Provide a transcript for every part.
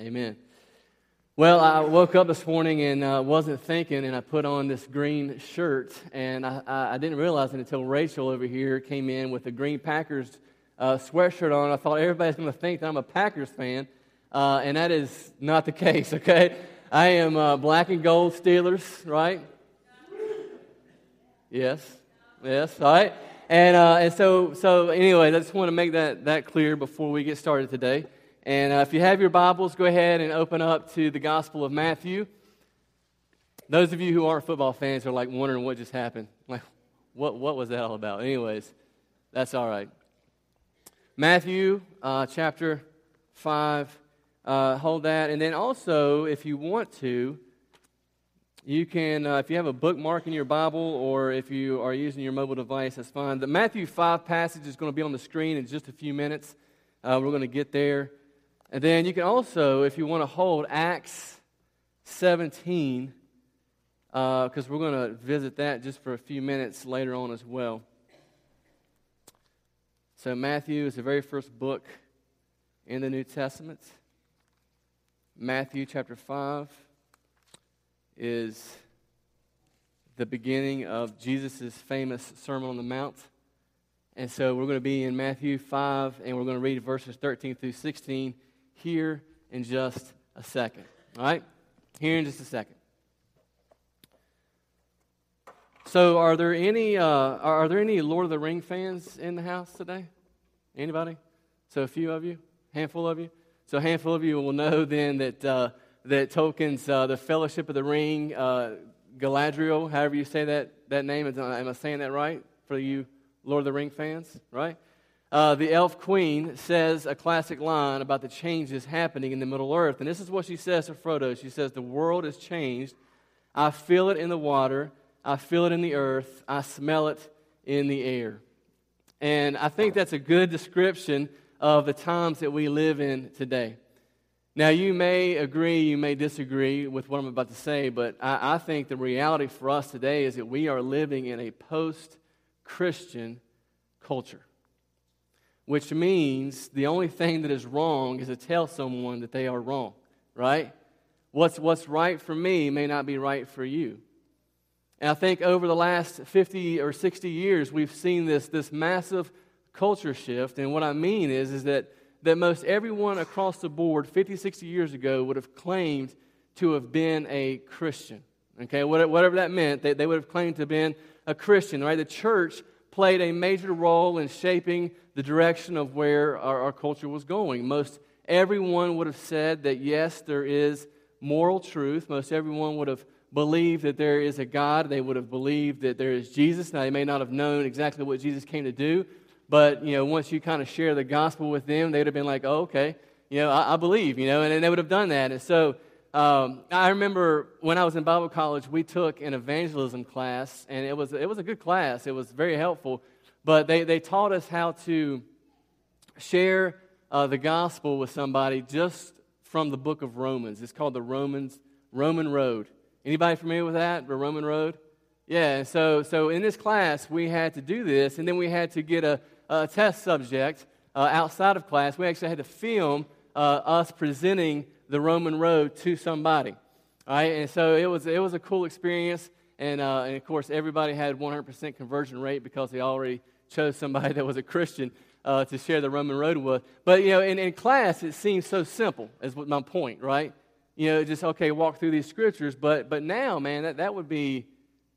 Amen. Well, I woke up this morning and uh, wasn't thinking, and I put on this green shirt, and I, I, didn't realize it until Rachel over here came in with a green Packers uh, sweatshirt on. I thought everybody's going to think that I'm a Packers fan, uh, and that is not the case, okay? I am uh, black and gold Steelers, right? Yes, yes, all right. And, uh, and so, so anyway, I just want to make that, that clear before we get started today. And uh, if you have your Bibles, go ahead and open up to the Gospel of Matthew. Those of you who aren't football fans are like wondering what just happened. Like, what, what was that all about? Anyways, that's all right. Matthew uh, chapter 5, uh, hold that. And then also, if you want to, you can, uh, if you have a bookmark in your Bible or if you are using your mobile device, that's fine. The Matthew 5 passage is going to be on the screen in just a few minutes. Uh, we're going to get there. And then you can also, if you want to hold Acts 17, because uh, we're going to visit that just for a few minutes later on as well. So, Matthew is the very first book in the New Testament. Matthew chapter 5 is the beginning of Jesus' famous Sermon on the Mount. And so we're going to be in Matthew 5, and we're going to read verses 13 through 16 here in just a second. All right? Here in just a second. So, are there any uh, are there any Lord of the Ring fans in the house today? Anybody? So, a few of you, handful of you. So, a handful of you will know then that uh, that Tolkien's uh, The Fellowship of the Ring, uh, Galadriel, however you say that, that name. Am I saying that right for you Lord of the Ring fans, right? Uh, the elf queen says a classic line about the changes happening in the Middle Earth. And this is what she says to Frodo. She says, The world has changed. I feel it in the water. I feel it in the earth. I smell it in the air. And I think that's a good description of the times that we live in today. Now, you may agree, you may disagree with what I'm about to say, but I, I think the reality for us today is that we are living in a post Christian culture, which means the only thing that is wrong is to tell someone that they are wrong, right? What's, what's right for me may not be right for you. And I think over the last 50 or 60 years, we've seen this, this massive culture shift. And what I mean is, is that that most everyone across the board 50, 60 years ago would have claimed to have been a Christian. Okay, whatever that meant, they, they would have claimed to have been a Christian, right? The church played a major role in shaping the direction of where our, our culture was going. Most everyone would have said that yes, there is moral truth. Most everyone would have believed that there is a God. They would have believed that there is Jesus. Now, they may not have known exactly what Jesus came to do, but, you know, once you kind of share the gospel with them, they would have been like, oh, okay, you know, I, I believe, you know, and, and, they would have done that. And so um, I remember when I was in Bible college, we took an evangelism class, and it was, it was a good class. It was very helpful. But they, they taught us how to share uh, the gospel with somebody just from the book of Romans. It's called the Romans Roman Road. Anybody familiar with that? The Roman Road? Yeah, so, so in this class, we had to do this, and then we had to get a, a test subject uh, outside of class. We actually had to film uh, us presenting the Roman road to somebody. All right, and so it was, it was a cool experience. And, uh, and of course, everybody had 100% conversion rate because they already chose somebody that was a Christian uh, to share the Roman road with. But, you know, in, in class, it seems so simple, is what my point, right? You know, just, okay, walk through these scriptures. But, but now, man, that, that, would be,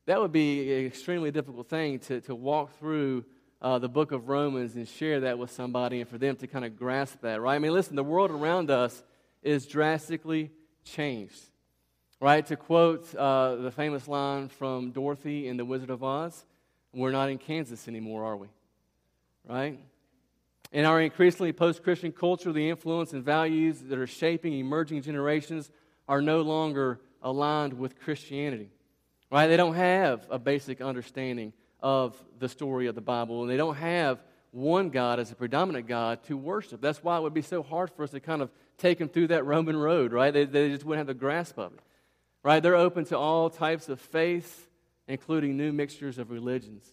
that would be an extremely difficult thing to, to walk through uh, the book of Romans and share that with somebody and for them to kind of grasp that, right? I mean, listen, the world around us is drastically changed, right? To quote uh, the famous line from Dorothy in The Wizard of Oz, we're not in Kansas anymore, are we? Right? In our increasingly post Christian culture, the influence and values that are shaping emerging generations are no longer aligned with Christianity. Right? They don't have a basic understanding of the story of the Bible, and they don't have one God as a predominant God to worship. That's why it would be so hard for us to kind of take them through that Roman road, right? They, they just wouldn't have the grasp of it, right? They're open to all types of faith, including new mixtures of religions.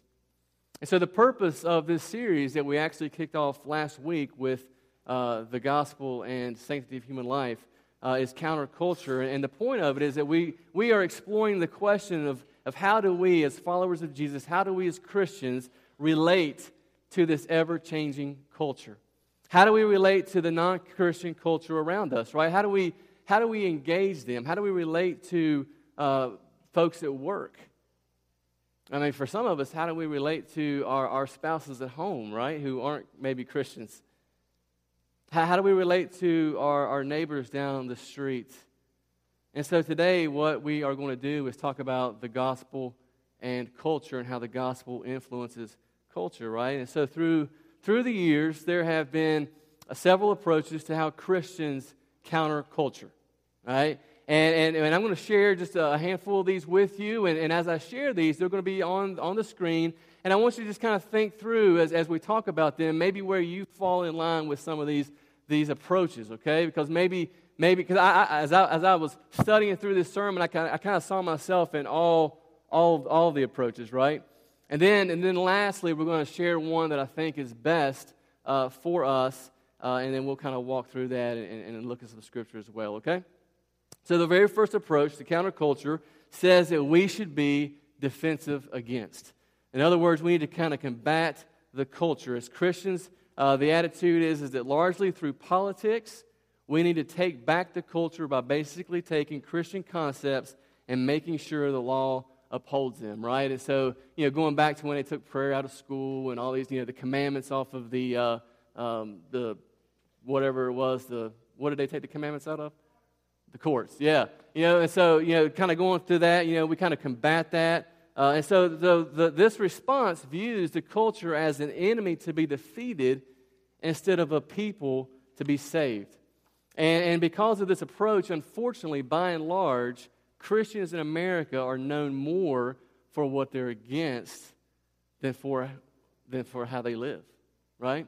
And so, the purpose of this series that we actually kicked off last week with uh, the gospel and sanctity of human life, uh, is counterculture. And the point of it is that we, we are exploring the question of, of how do we, as followers of Jesus, how do we as Christians relate to this ever changing culture? How do we relate to the non Christian culture around us, right? How do we, how do we engage them? How do we relate to uh, folks at work? I mean, for some of us, how do we relate to our, our spouses at home, right, who aren't maybe Christians? How, how do we relate to our, our neighbors down the street? And so today, what we are going to do is talk about the gospel and culture and how the gospel influences culture, right? And so through, through the years, there have been uh, several approaches to how Christians counter culture, right? And, and, and I'm going to share just a handful of these with you. And, and as I share these, they're going to be on, on the screen. And I want you to just kind of think through as, as we talk about them, maybe where you fall in line with some of these, these approaches, okay? Because maybe, maybe because I, I, as, I, as I was studying through this sermon, I kind of, I kind of saw myself in all, all, all the approaches, right? And then, and then lastly, we're going to share one that I think is best uh, for us. Uh, and then we'll kind of walk through that and, and look at some scripture as well, okay? So, the very first approach, to counterculture, says that we should be defensive against. In other words, we need to kind of combat the culture. As Christians, uh, the attitude is, is that largely through politics, we need to take back the culture by basically taking Christian concepts and making sure the law upholds them, right? And so, you know, going back to when they took prayer out of school and all these, you know, the commandments off of the, uh, um, the whatever it was, the, what did they take the commandments out of? The courts, yeah. You know, and so, you know, kind of going through that, you know, we kind of combat that. Uh, and so the, the, this response views the culture as an enemy to be defeated instead of a people to be saved. And, and because of this approach, unfortunately, by and large, Christians in America are known more for what they're against than for, than for how they live, right?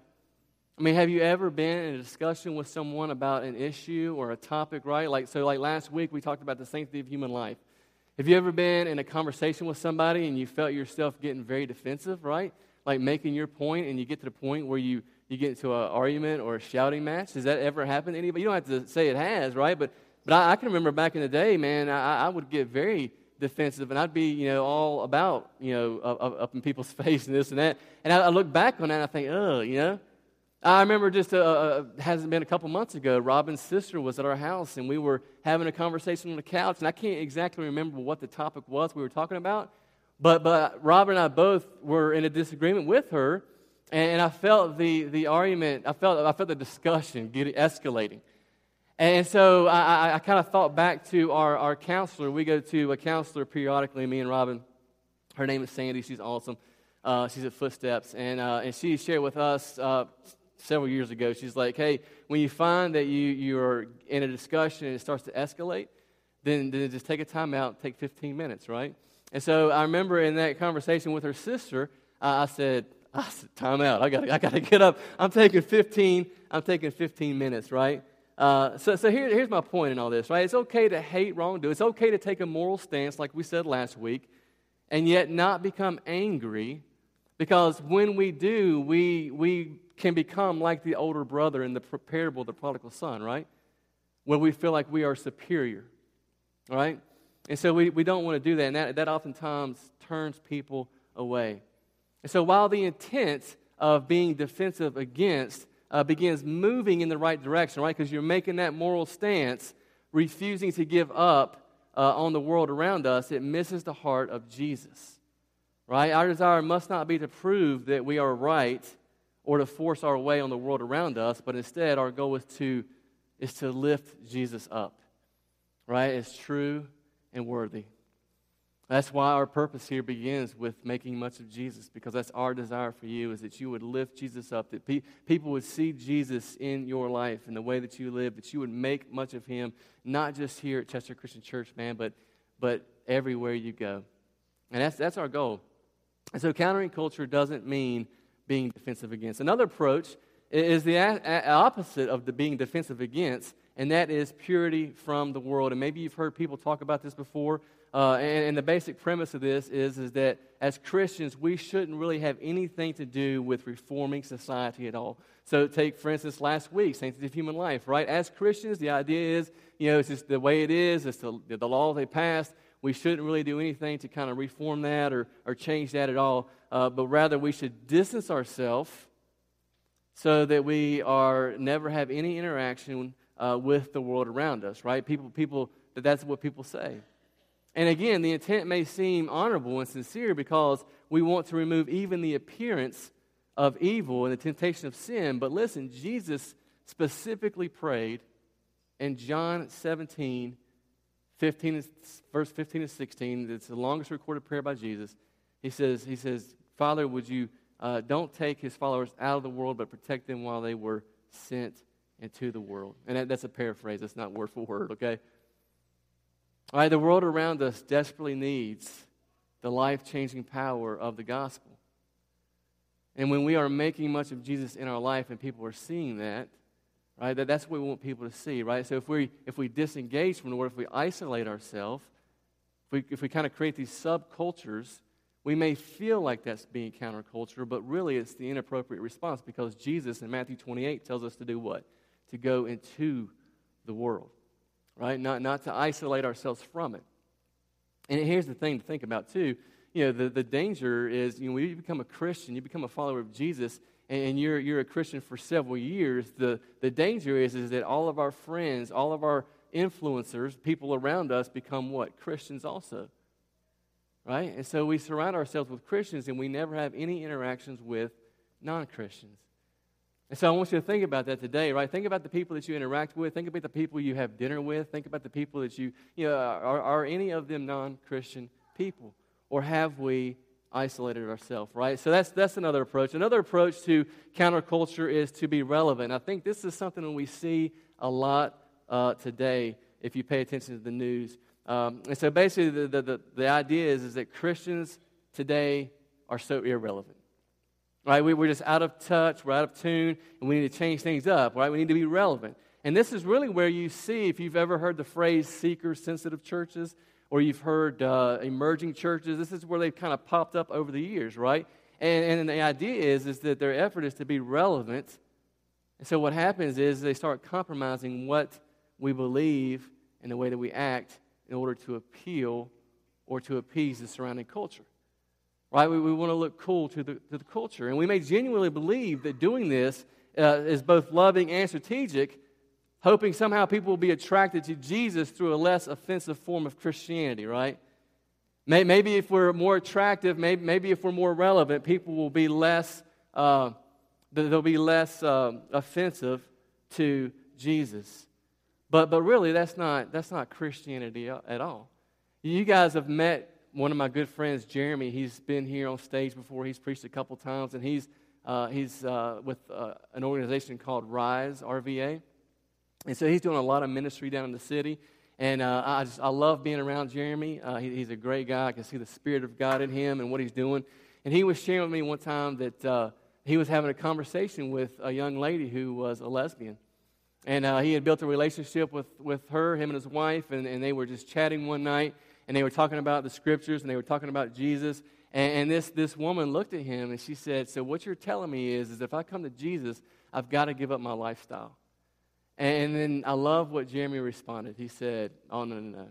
I mean, have you ever been in a discussion with someone about an issue or a topic, right? Like, so, like last week, we talked about the sanctity of human life. Have you ever been in a conversation with somebody and you felt yourself getting very defensive, right? Like making your point, and you get to the point where you, you get into an argument or a shouting match? Does that ever happen to anybody? You don't have to say it has, right? But, but I, I can remember back in the day, man, I, I would get very defensive and I'd be, you know, all about, you know, up, up in people's face and this and that. And I, I look back on that and I think, oh, you know, I remember just, uh, uh, hasn't been a couple months ago, Robin's sister was at our house and we were having a conversation on the couch. And I can't exactly remember what the topic was we were talking about, but, but Robin and I both were in a disagreement with her. And I felt the, the argument, I felt, I felt the discussion getting, escalating. And so I, I, I kind of thought back to our, our counselor. We go to a counselor periodically, me and Robin. Her name is Sandy. She's awesome. Uh, she's at Footsteps. And, uh, and she shared with us uh, several years ago. She's like, hey, when you find that you, you're in a discussion and it starts to escalate, then, then just take a time out, take 15 minutes, right? And so I remember in that conversation with her sister, uh, I said, I said, time out. I got I to get up. I'm taking 15, I'm taking 15 minutes, right? Uh, so so here, here's my point in all this, right? It's okay to hate wrongdoing. It's okay to take a moral stance, like we said last week, and yet not become angry because when we do, we, we can become like the older brother in the parable of the prodigal son, right? Where we feel like we are superior, right? And so we, we don't want to do that, and that, that oftentimes turns people away. And so while the intent of being defensive against uh, begins moving in the right direction, right? Because you're making that moral stance, refusing to give up uh, on the world around us, it misses the heart of Jesus, right? Our desire must not be to prove that we are right or to force our way on the world around us, but instead our goal is to, is to lift Jesus up, right? It's true and worthy. That's why our purpose here begins with making much of Jesus, because that's our desire for you, is that you would lift Jesus up, that pe- people would see Jesus in your life and the way that you live, that you would make much of him, not just here at Chester Christian Church, man, but, but everywhere you go. And that's, that's our goal. And so countering culture doesn't mean being defensive against. Another approach is the opposite of the being defensive against, and that is purity from the world. And maybe you've heard people talk about this before. Uh, and, and, the basic premise of this is, is that as Christians, we shouldn't really have anything to do with reforming society at all. So, take, for instance, last week, Sanctity of Human Life, right? As Christians, the idea is, you know, it's just the way it is, it's the, the law they passed. We shouldn't really do anything to kind of reform that or, or change that at all, uh, but rather we should distance ourselves so that we are never have any interaction uh, with the world around us, right? People, people, that that's what people say. And again, the intent may seem honorable and sincere because we want to remove even the appearance of evil and the temptation of sin. But listen, Jesus specifically prayed in John 17, 15, verse 15 and 16. It's the longest recorded prayer by Jesus. He says, he says Father, would you uh, don't take his followers out of the world, but protect them while they were sent into the world. And that, that's a paraphrase, that's not word for word, okay? All right, the world around us desperately needs the life changing power of the gospel. And when we are making much of Jesus in our life and people are seeing that, right, that, that's what we want people to see, right? So if we, if we disengage from the world, if we isolate ourselves, if we, if we kind of create these subcultures, we may feel like that's being counterculture, but really it's the inappropriate response because Jesus in Matthew 28 tells us to do what? To go into the world, right? Not, not to isolate ourselves from it. And here's the thing to think about, too. You know, the, the danger is, you know, when you become a Christian, you become a follower of Jesus, and you're, you're a Christian for several years, the, the danger is, is that all of our friends, all of our influencers, people around us become what? Christians also right? And so we surround ourselves with Christians and we never have any interactions with non Christians. And so I want you to think about that today, right? Think about the people that you interact with. Think about the people you have dinner with. Think about the people that you, you know, are, are any of them non Christian people? Or have we isolated ourselves, right? So that's, that's another approach. Another approach to counterculture is to be relevant. I think this is something we see a lot uh, today if you pay attention to the news. Um, and so basically, the, the, the, the, idea is, is that Christians today are so irrelevant. Right? We, we're just out of touch, we're out of tune, and we need to change things up, right? We need to be relevant. And this is really where you see, if you've ever heard the phrase seeker sensitive churches, or you've heard uh, emerging churches, this is where they've kind of popped up over the years, right? And, and the idea is, is that their effort is to be relevant. And so what happens is they start compromising what we believe and the way that we act in order to appeal or to appease the surrounding culture. Right? We, we want to look cool to the, to the culture. And we may genuinely believe that doing this uh, is both loving and strategic, hoping somehow people will be attracted to Jesus through a less offensive form of Christianity, right? Maybe if we're more attractive, maybe, if we're more relevant, people will be less, uh, they'll be less uh, offensive to Jesus. But, but really, that's not, that's not Christianity at all. You guys have met one of my good friends, Jeremy. He's been here on stage before. He's preached a couple times, and he's, uh, he's uh, with uh, an organization called Rise, RVA. And so he's doing a lot of ministry down in the city. And uh, I, just, I love being around Jeremy. Uh, he, he's a great guy. I can see the Spirit of God in him and what he's doing. And he was sharing with me one time that uh, he was having a conversation with a young lady who was a lesbian. And uh, he had built a relationship with, with her, him and his wife, and, and they were just chatting one night, and they were talking about the scriptures, and they were talking about Jesus. And, and this, this woman looked at him, and she said, So what you're telling me is, is if I come to Jesus, I've got to give up my lifestyle. And then I love what Jeremy responded. He said, Oh, no, no, no.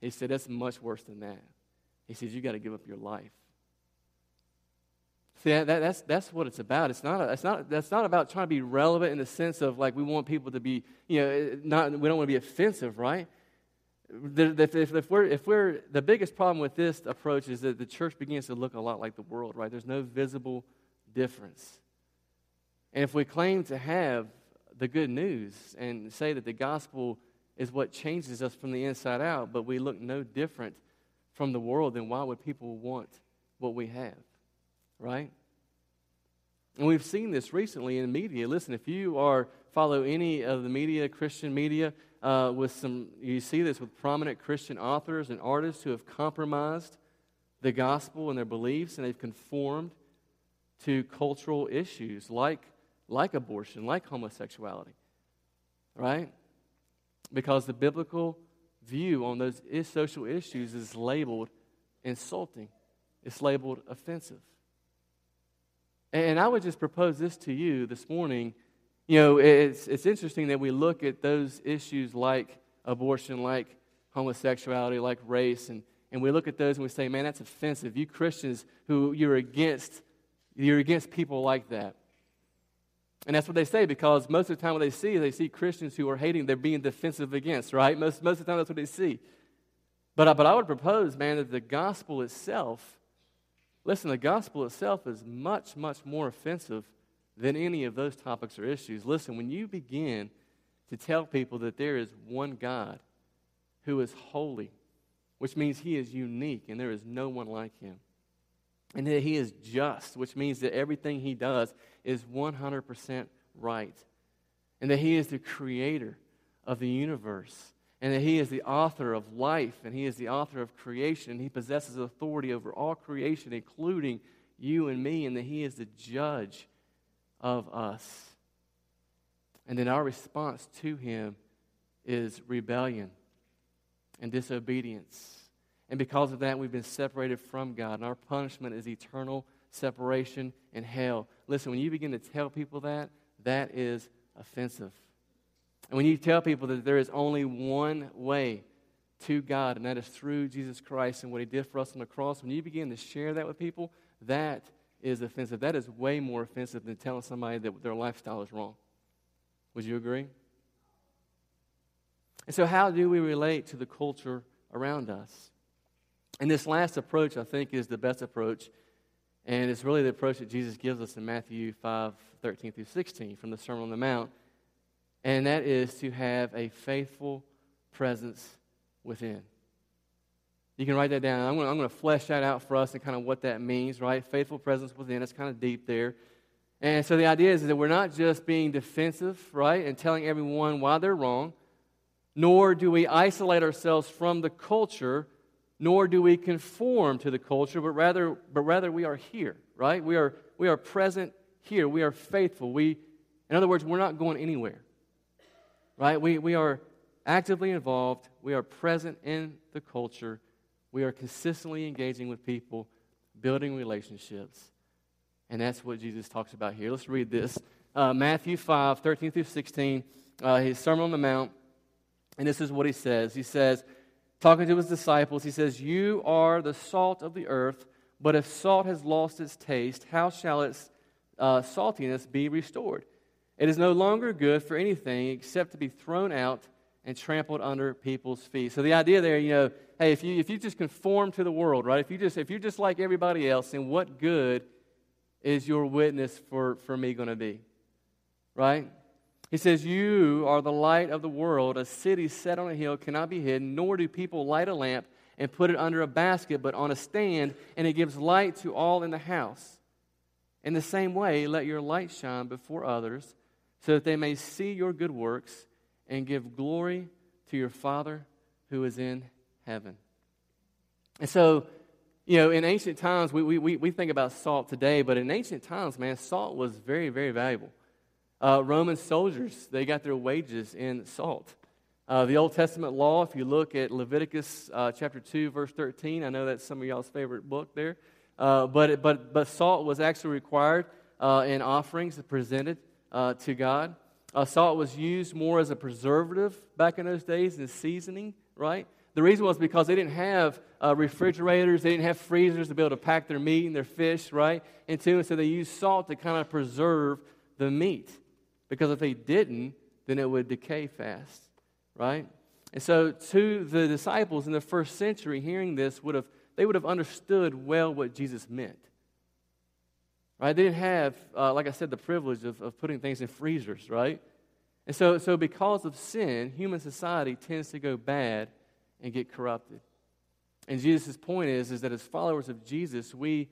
He said, That's much worse than that. He says, You got to give up your life. See, that, that's, that's what it's about. It's not, a, it's not, that's not about trying to be relevant in the sense of like we want people to be, you know, eh, not, we don't want to be offensive, right? If, if, if, we're, if we're, the biggest problem with this approach is that the church begins to look a lot like the world, right? There's no visible difference. And if we claim to have the good news and say that the gospel is what changes us from the inside out, but we look no different from the world, then why would people want what we have? right? And we've seen this recently in media. Listen, if you are follow any of the media, Christian media, uh, with some, you see this with prominent Christian authors and artists who have compromised the gospel and their beliefs, and they've conformed to cultural issues like, like abortion, like homosexuality, right? Because the biblical view on those is social issues is labeled insulting, it's labeled offensive. And I would just propose this to you this morning. You know, it's, it's interesting that we look at those issues like abortion, like homosexuality, like race, and, and we look at those and we say, man, that's offensive. You Christians who you're against, you're against people like that. And that's what they say because most of the time what they see, is they see Christians who are hating, they're being defensive against, right? Most, most of the time that's what they see. But, uh, but I would propose, man, that the gospel itself, listen, the gospel itself is much, much more offensive than any of those topics or issues. Listen, when you begin to tell people that there is one God who is holy, which means he is unique and there is no one like him, and that he is just, which means that everything he does is 100% right. And that he is the creator of the universe. And that he is the author of life. And he is the author of creation. And he possesses authority over all creation, including you and me. And that he is the judge of us. And then our response to him is rebellion and disobedience and because of that, we've been separated from God. And our punishment is eternal separation in hell. Listen, when you begin to tell people that, that is offensive. And when you tell people that there is only one way to God, and that is through Jesus Christ and what He did for us on the cross, when you begin to share that with people, that is offensive. That is way more offensive than telling somebody that their lifestyle is wrong. Would you agree? And so, how do we relate to the culture around us? And this last approach, I think, is the best approach. And it's really the approach that Jesus gives us in Matthew 5 13 through 16 from the Sermon on the Mount. And that is to have a faithful presence within. You can write that down. I'm going, to, flesh that out for us and kind of what that means, right? Faithful presence within. It's kind of deep there. And so the idea is that we're not just being defensive, right, and telling everyone why they're wrong, nor do we isolate ourselves from the culture nor do we conform to the culture, but rather, but rather we are here, right? We are, we are present here. We are faithful. We, in other words, we're not going anywhere, right? We, we are actively involved. We are present in the culture. We are consistently engaging with people, building relationships. And that's what Jesus talks about here. Let's read this uh, Matthew 5, 13 through 16, uh, his Sermon on the Mount. And this is what he says. He says, talking to his disciples, he says, You are the salt of the earth, but if salt has lost its taste, how shall its uh, saltiness be restored? It is no longer good for anything except to be thrown out and trampled under people's feet. So the idea there, you know, hey, if you, if you just conform to the world, right? If, you just, if you're just like everybody else, then what good is your witness for, for me going to be? Right? He says, You are the light of the world. A city set on a hill cannot be hidden, nor do people light a lamp and put it under a basket, but on a stand, and it gives light to all in the house. In the same way, let your light shine before others, so that they may see your good works and give glory to your Father who is in heaven. And so, you know, in ancient times, we, we, we think about salt today, but in ancient times, man, salt was very, very valuable. Uh, Roman soldiers, they got their wages in salt. Uh, the Old Testament law, if you look at Leviticus uh, chapter 2, verse 13, I know that's some of y'all's favorite book there. Uh, but, but, but salt was actually required uh, in offerings presented uh, to God. salt was used more as a preservative back in those days than seasoning, right? The reason was because they didn't have refrigerators, they didn't have freezers to be able to pack their meat and their fish, right? Into, and so they used salt to kind of preserve the meat. Because if they didn't, then it would decay fast, right? And so to the disciples in the first century, hearing this would have they would have understood well what Jesus meant. Right? They didn't have, uh, like I said, the privilege of, of putting things in freezers, right? And so, so because of sin, human society tends to go bad and get corrupted. And Jesus' point is, is that as followers of Jesus, we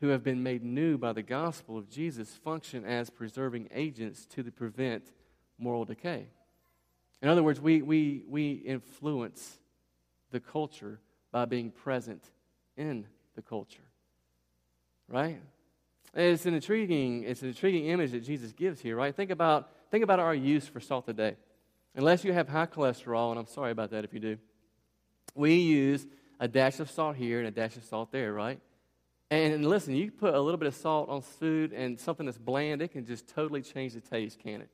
who have been made new by the gospel of Jesus function as preserving agents to prevent moral decay. In other words, we, we, we influence the culture by being present in the culture. Right? It's an intriguing, it's an intriguing image that Jesus gives here, right? Think about, think about our use for salt today. Unless you have high cholesterol, and I'm sorry about that if you do, we use a dash of salt here and a dash of salt there, right? And listen, you put a little bit of salt on food and something that's bland, it can just totally change the taste, can it?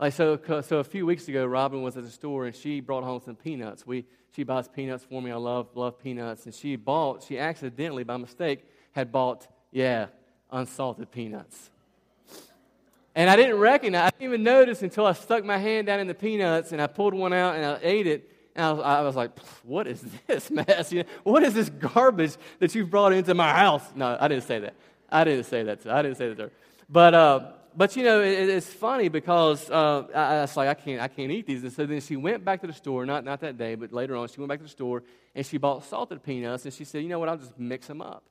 Like so, so a few weeks ago, Robin was at the store and she brought home some peanuts. We, she buys peanuts for me. I love, love peanuts. And she bought, she accidentally, by mistake, had bought, yeah, unsalted peanuts. And I didn't recognize, I didn't even notice until I stuck my hand down in the peanuts and I pulled one out and I ate it. And I was, I was like, what is this mess? You know, what is this garbage that you've brought into my house? No, I didn't say that. I didn't say that. I didn't say that. But, uh, but you know, it, it's funny because uh, I, I was like, I can't, I can't eat these. And so then she went back to the store, not, not that day, but later on, she went back to the store and she bought salted peanuts and she said, you know what, I'll just mix them up.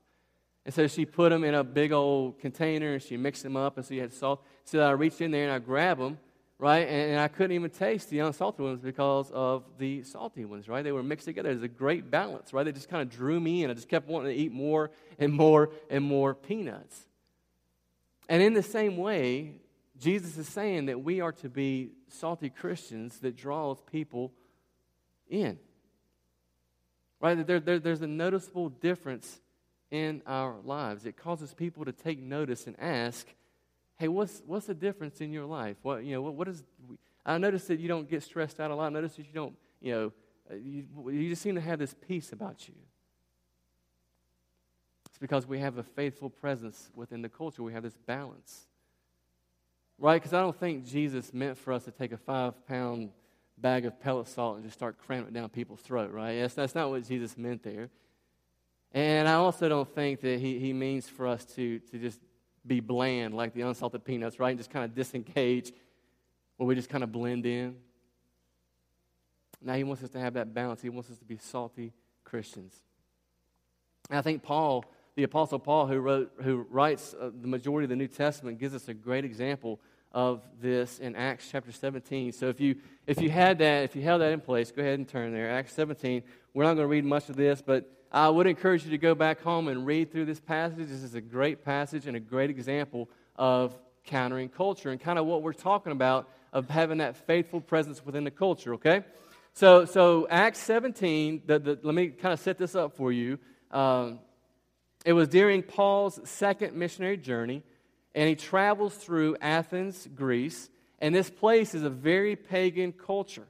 And so she put them in a big old container and she mixed them up and so you had salt. So I reached in there and I grabbed them, right? And, and I couldn't even taste the unsalted ones because of the salty ones, right? They were mixed together. There's a great balance, right? They just kind of drew me in. I just kept wanting to eat more and more and more peanuts. And in the same way, Jesus is saying that we are to be salty Christians that draws people in. Right? There, there, there's a noticeable difference in our lives. It causes people to take notice and ask, hey, what's, what's the difference in your life? What, you know, what, what is, I notice that you don't get stressed out a lot. I notice that you don't, you know, uh, you, you just seem to have this peace about you. It's because we have a faithful presence within the culture. We have this balance. Right? Because I don't think Jesus meant for us to take a five pound bag of pellet salt and just start cramming it down people's throat, right? That's, that's not what Jesus meant there. And I also don't think that he, he means for us to, to just be bland like the unsalted peanuts, right? And just kind of disengage where we just kind of blend in. Now, he wants us to have that balance. He wants us to be salty Christians. And I think Paul, the Apostle Paul, who, wrote, who writes uh, the majority of the New Testament, gives us a great example of this in Acts chapter 17. So if you, if you had that, if you held that in place, go ahead and turn there. Acts 17. We're not going to read much of this, but I would encourage you to go back home and read through this passage. This is a great passage and a great example of countering culture and kind of what we're talking about of having that faithful presence within the culture, okay? So, so Acts 17, the, the, let me kind of set this up for you. Um, it was during Paul's second missionary journey, and he travels through Athens, Greece, and this place is a very pagan culture.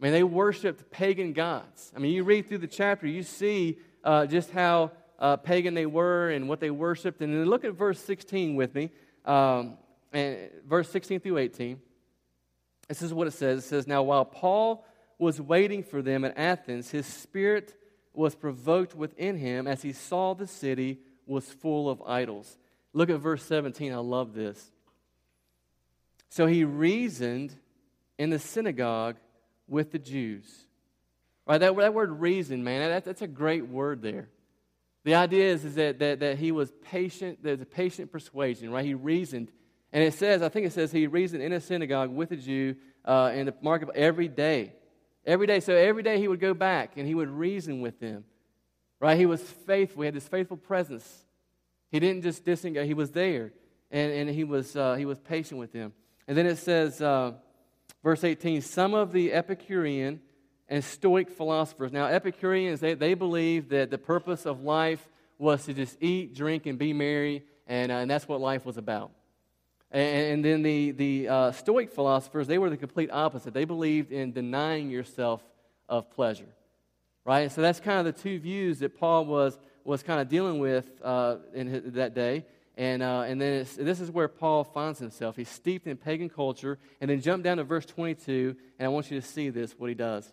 I mean, they worshiped pagan gods. I mean, you read through the chapter, you see uh, just how uh, pagan they were and what they worshiped. And then look at verse 16 with me, um, and verse 16 through 18. This is what it says. It says, Now while Paul was waiting for them at Athens, his spirit was provoked within him as he saw the city was full of idols. Look at verse 17. I love this. So he reasoned in the synagogue with the Jews. Right, that, that word reason, man, that, that's a great word there. The idea is, is that, that, that he was patient, there's a patient persuasion, right? He reasoned. And it says, I think it says he reasoned in a synagogue with a Jew uh, in the market every day. Every day. So every day he would go back and he would reason with them. Right? He was faithful. He had this faithful presence. He didn't just disengage, he was there. And, and he, was, uh, he was patient with them. And then it says, uh, Verse 18 Some of the Epicurean and Stoic philosophers. Now, Epicureans, they, they believed that the purpose of life was to just eat, drink, and be merry, and, uh, and that's what life was about. And, and then the, the uh, Stoic philosophers, they were the complete opposite. They believed in denying yourself of pleasure. Right? So that's kind of the two views that Paul was, was kind of dealing with uh, in his, that day. And, uh, and then this is where Paul finds himself. He's steeped in pagan culture. And then jump down to verse 22, and I want you to see this, what he does. It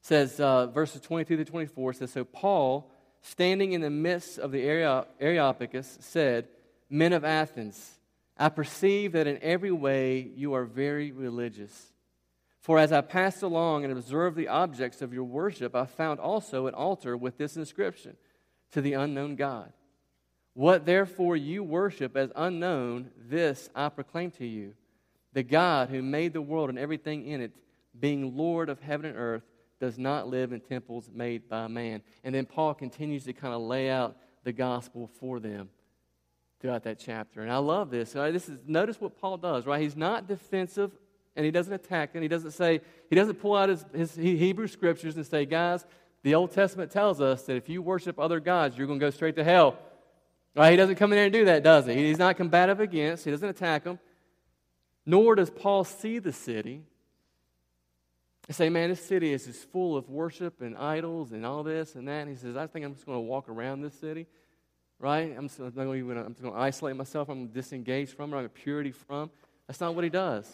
says, uh, verses 22 to 24 says, So Paul, standing in the midst of the Areopagus, said, Men of Athens, I perceive that in every way you are very religious. For as I passed along and observed the objects of your worship, I found also an altar with this inscription To the unknown God. What therefore you worship as unknown, this I proclaim to you. The God who made the world and everything in it, being Lord of heaven and earth, does not live in temples made by man. And then Paul continues to kind of lay out the gospel for them throughout that chapter. And I love this. This is notice what Paul does, right? He's not defensive and he doesn't attack them. He doesn't say, he doesn't pull out his, his Hebrew scriptures and say, guys, the Old Testament tells us that if you worship other gods, you're going to go straight to hell. Right? He doesn't come in there and do that, does he? He's not combative against, he doesn't attack them. Nor does Paul see the city and say, man, this city is just full of worship and idols and all this and that. And he says, I think I'm just going to walk around this city, right? I'm just going to, isolate myself. I'm going to disengage from it. I'm going to purity from. That's not what he does.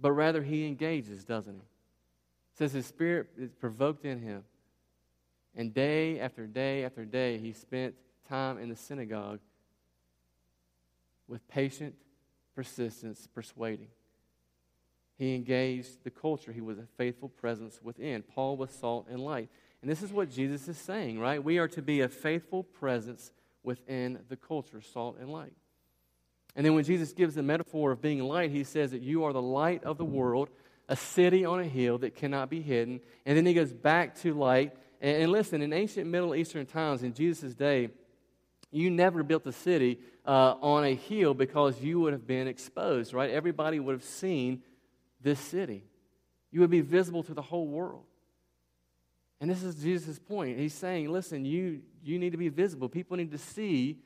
But rather, he engages, doesn't he? says his spirit is provoked in him. And day after day after day, he spent time in the synagogue with patient persistence, persuading. He engaged the culture. He was a faithful presence within. Paul was salt and light. And this is what Jesus is saying, right? We are to be a faithful presence within the culture, salt and light. And then when Jesus gives the metaphor of being light, he says that you are the light of the world, a city on a hill that cannot be hidden. And then he goes back to light. And, and listen, in ancient Middle Eastern times, in Jesus' day, you never built a city uh, on a hill because you would have been exposed, right? Everybody would have seen this city. You would be visible to the whole world. And this is Jesus' point. He's saying, listen, you, you need to be visible. People need to see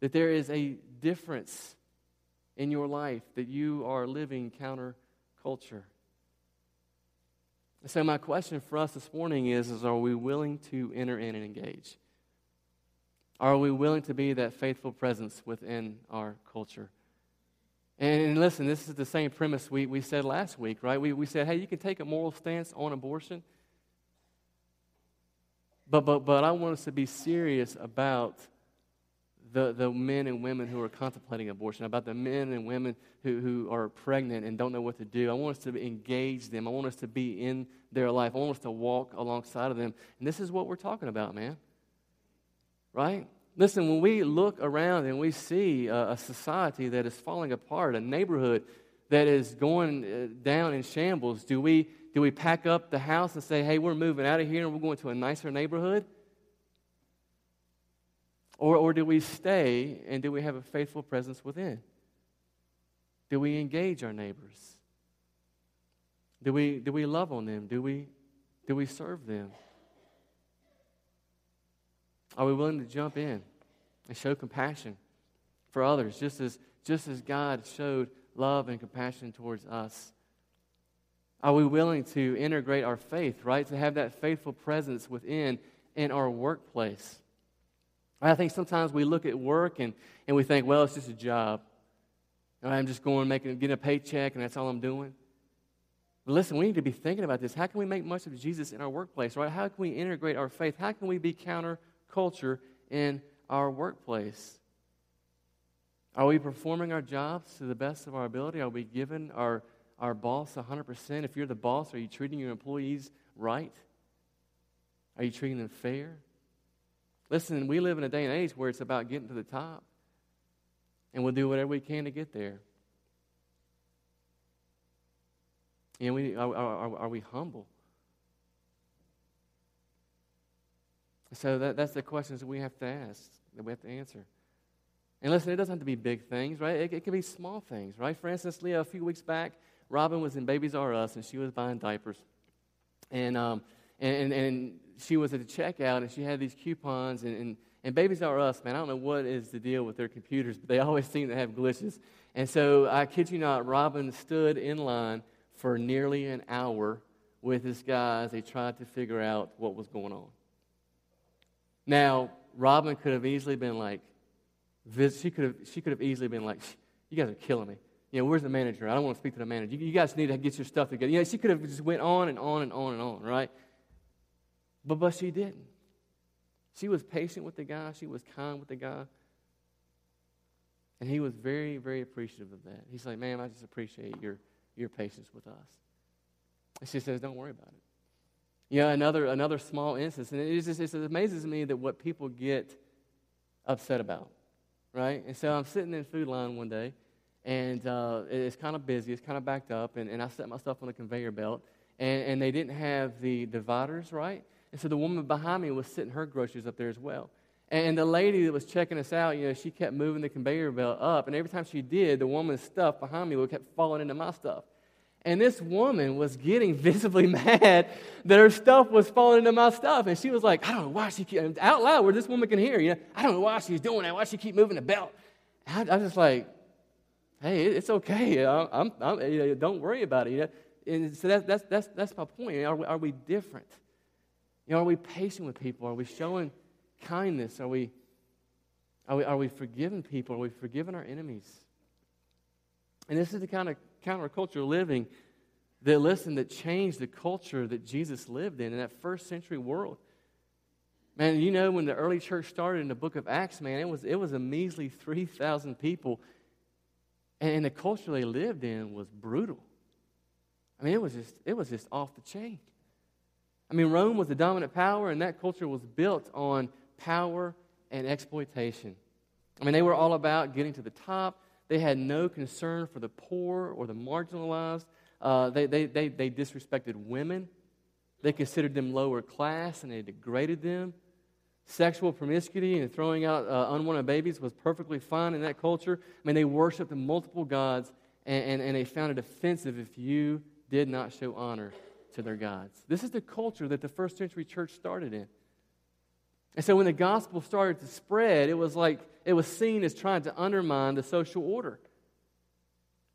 that there is a difference in your life, that you are living counterculture. So, my question for us this morning is, is Are we willing to enter in and engage? Are we willing to be that faithful presence within our culture? And, listen, this is the same premise we, we said last week, right? We, we said, hey, you can take a moral stance on abortion, but, but, but I want us to be serious about the, the men and women who are contemplating abortion, about the men and women who, who are pregnant and don't know what to do. I want us to engage them. I want us to be in their life. I want us to walk alongside of them. And this is what we're talking about, man. Right? Listen, when we look around and we see a, a society that is falling apart, a neighborhood that is going uh, down in shambles, do we, do we pack up the house and say, hey, we're moving out of here and we're going to a nicer neighborhood? Or, or do we stay and do we have a faithful presence within? Do we engage our neighbors? Do we, do we love on them? Do we, do we serve them? Are we willing to jump in and show compassion for others, just as, just as God showed love and compassion towards us? Are we willing to integrate our faith, right? To have that faithful presence within in our workplace? I think sometimes we look at work and, and we think, well, it's just a job. I'm just going making getting a paycheck and that's all I'm doing. But listen, we need to be thinking about this. How can we make much of Jesus in our workplace, right? How can we integrate our faith? How can we be counterculture in our workplace? Are we performing our jobs to the best of our ability? Are we giving our, our boss 100%? If you're the boss, are you treating your employees right? Are you treating them fair? Listen, we live in a day and age where it's about getting to the top, and we'll do whatever we can to get there. And we, are, are, are we humble? So that, that's the questions that we have to ask, that we have to answer. And listen, it doesn't have to be big things, right? It, it can be small things, right? For instance, Leah, a few weeks back, Robin was in Babies R Us, and she was buying diapers. And, um, and, and, and she was at the checkout and she had these coupons and, and, and Babies R Us, man, I don't know what is the deal with their computers, but they always seem to have glitches. And so I kid you not, Robin stood in line for nearly an hour with this guy as they tried to figure out what was going on. Now, Robin could have easily been like, she could have, she could have easily been like, you guys are killing me. You know, where's the manager? I don't want to speak to the manager. You, you guys need to get your stuff together. You know, she could have just went on and on and on and on, right? But, but she didn't. She was patient with the guy, she was kind with the guy. And he was very, very appreciative of that. He's like, Ma'am, I just appreciate your, your patience with us. And she says, don't worry about it. Yeah, another, another small instance. And it, just, it amazes me that what people get upset about, right? And so I'm sitting in Food Lion one day, and uh, it's kind of busy, it's kind of backed up, and, and I set myself on a conveyor belt, and, and they didn't have the dividers right. And so the woman behind me was sitting her groceries up there as well. And the lady that was checking us out, you know, she kept moving the conveyor belt up. And every time she did, the woman's stuff behind me would kept falling into my stuff. And this woman was getting visibly mad that her stuff was falling into my stuff. And she was like, I don't know why she keep, out loud where this woman can hear, you know, I don't know why she's doing that, why she keep moving the belt. I, I was just like, hey, it's okay. I'm, I'm, you know, don't worry about it. You know? And so that's, that's, that's, that's my point. Are we, are we different? You know, are we patient with people? Are we showing kindness? Are we, are we, are we forgiving people? Are we forgiving our enemies? And this is the kind of countercultural living that, listen, that changed the culture that Jesus lived in in that first century world. Man, you know, when the early church started in the book of Acts, man, it was, it was a measly 3,000 people. And the culture they lived in was brutal. I mean, it was just, it was just off the chain. I mean, Rome was the dominant power, and that culture was built on power and exploitation. I mean, they were all about getting to the top. They had no concern for the poor or the marginalized. Uh, they, they, they, they disrespected women. They considered them lower class and they degraded them. Sexual promiscuity and throwing out uh, unwanted babies was perfectly fine in that culture. I mean, they worshiped multiple gods and, and, and they found it offensive if you did not show honor to their gods. This is the culture that the first century church started in. And so when the gospel started to spread, it was like it was seen as trying to undermine the social order.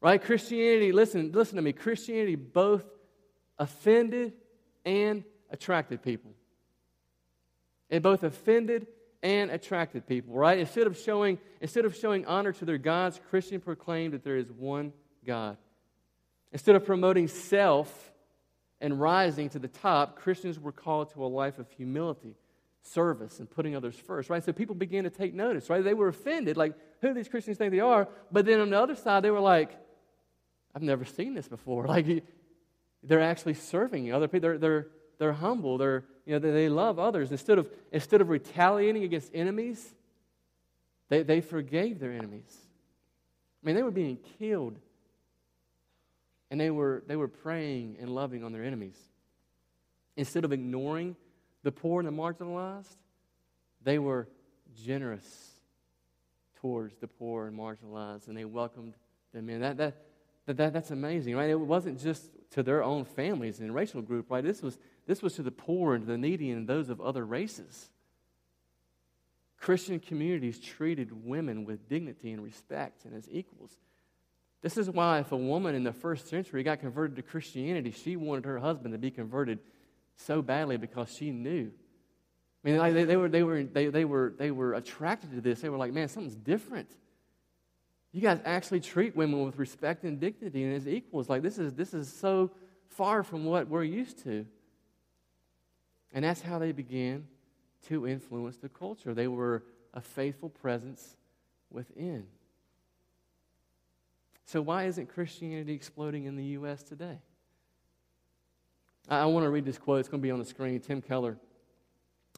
Right? Christianity, listen, listen to me, Christianity both offended and attracted people. It both offended and attracted people, right? Instead of showing, instead of showing honor to their gods, Christian proclaimed that there is one God. Instead of promoting self and rising to the top, Christians were called to a life of humility service and putting others first, right? So people began to take notice, right? They were offended, like, who these Christians think they are? But then on the other side, they were like, I've never seen this before. Like, they're actually serving other people. They're, they're, they're humble. They're, you know, they, they love others. Instead of, instead of retaliating against enemies, they, they forgave their enemies. I mean, they were being killed. And they were, they were praying and loving on their enemies. Instead of ignoring the poor and the marginalized, they were generous towards the poor and marginalized, and they welcomed them in. That, that, that, that, that's amazing, right? It wasn't just to their own families and racial group, right? This was, this was to the poor and the needy and those of other races. Christian communities treated women with dignity and respect and as equals. This is why, if a woman in the first century got converted to Christianity, she wanted her husband to be converted so badly because she knew. I mean, they, they, were, they, were, they, they, were, they were attracted to this. They were like, man, something's different. You guys actually treat women with respect and dignity and as equals. Like, this is, this is so far from what we're used to. And that's how they began to influence the culture. They were a faithful presence within. So, why isn't Christianity exploding in the U.S. today? I want to read this quote. It's going to be on the screen. Tim Keller.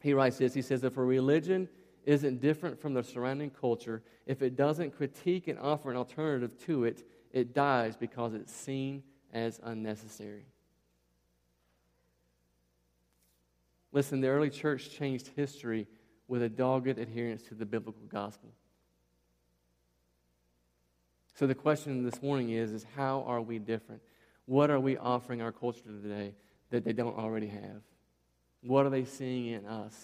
He writes this. He says, If a religion isn't different from the surrounding culture, if it doesn't critique and offer an alternative to it, it dies because it's seen as unnecessary. Listen, the early church changed history with a dogged adherence to the biblical gospel. So the question this morning is, is how are we different? What are we offering our culture today? that they don't already have? What are they seeing in us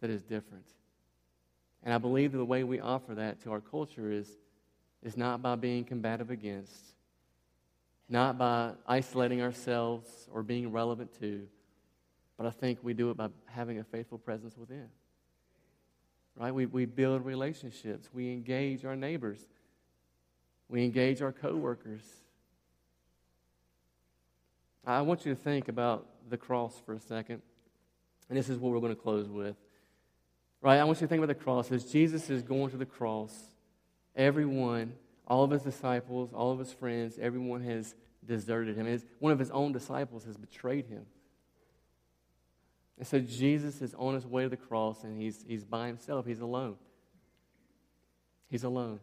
that is different? And I believe that the way we offer that to our culture is, is not by being combative against, not by isolating ourselves or being relevant to, but I think we do it by having a faithful presence within. Right? We, we build relationships. We engage our neighbors. We engage our coworkers. I want you to think about the cross for a second. And this is what we're going to close with. Right? I want you to think about the cross. As Jesus is going to the cross, everyone, all of his disciples, all of his friends, everyone has deserted him. His, one of his own disciples has betrayed him. And so Jesus is on his way to the cross and he's, he's by himself. He's alone. He's alone.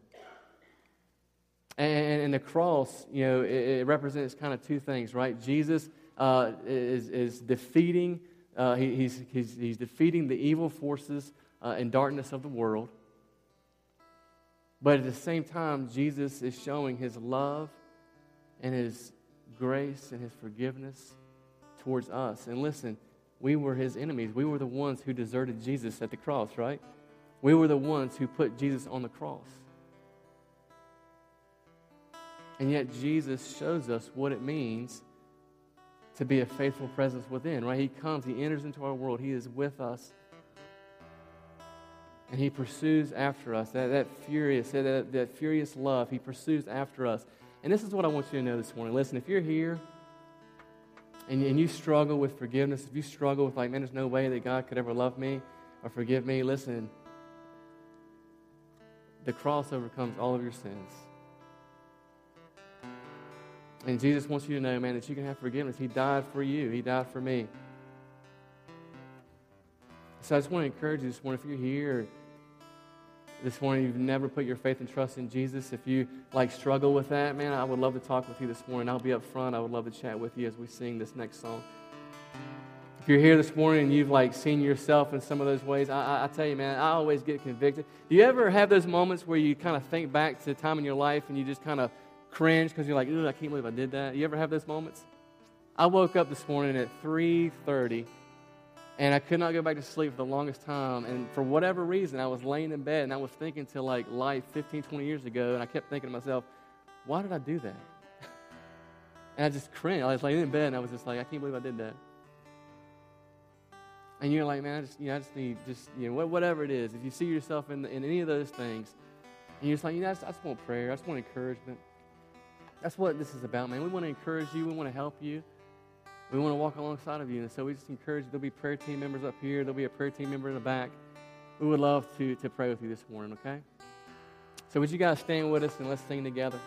And, and the cross, you know, it, it, represents kind of two things, right? Jesus uh, is, is defeating, uh, he, he's, he's, he's defeating the evil forces uh, and darkness of the world. But at the same time, Jesus is showing his love and his grace and his forgiveness towards us. And listen, we were his enemies. We were the ones who deserted Jesus at the cross, right? We were the ones who put Jesus on the cross. And yet, Jesus shows us what it means to be a faithful presence within, right? He comes, He enters into our world, He is with us. And He pursues after us. That, that furious, that, that furious love, He pursues after us. And this is what I want you to know this morning. Listen, if you're here and, and you struggle with forgiveness, if you struggle with, like, man, there's no way that God could ever love me or forgive me, listen, the cross overcomes all of your sins. And Jesus wants you to know, man, that you can have forgiveness. He died for you, He died for me. So I just want to encourage you this morning if you're here this morning, you've never put your faith and trust in Jesus, if you like struggle with that, man, I would love to talk with you this morning. I'll be up front. I would love to chat with you as we sing this next song. If you're here this morning and you've like seen yourself in some of those ways, I, I, I tell you, man, I always get convicted. Do you ever have those moments where you kind of think back to a time in your life and you just kind of cringe because you're like, ooh, I can't believe I did that? You ever have those moments? I woke up this morning at 3:30 and I could not go back to sleep for the longest time. And for whatever reason, I was laying in bed and I was thinking to like life 15, 20 years ago. And I kept thinking to myself, why did I do that? and I just cringed. I was laying in bed and I was just like, I can't believe I did that. And you're like, man, I just, you know, I just need, just, you know, whatever it is. If you see yourself in, in any of those things, and you're just like, you know, I just, I just want prayer. I just want encouragement. That's what this is about, man. We want to encourage you. We want to help you. We want to walk alongside of you. And so we just encourage you. There'll be prayer team members up here. There'll be a prayer team member in the back. We would love to, to pray with you this morning, okay? So would you guys stand with us and let's sing together?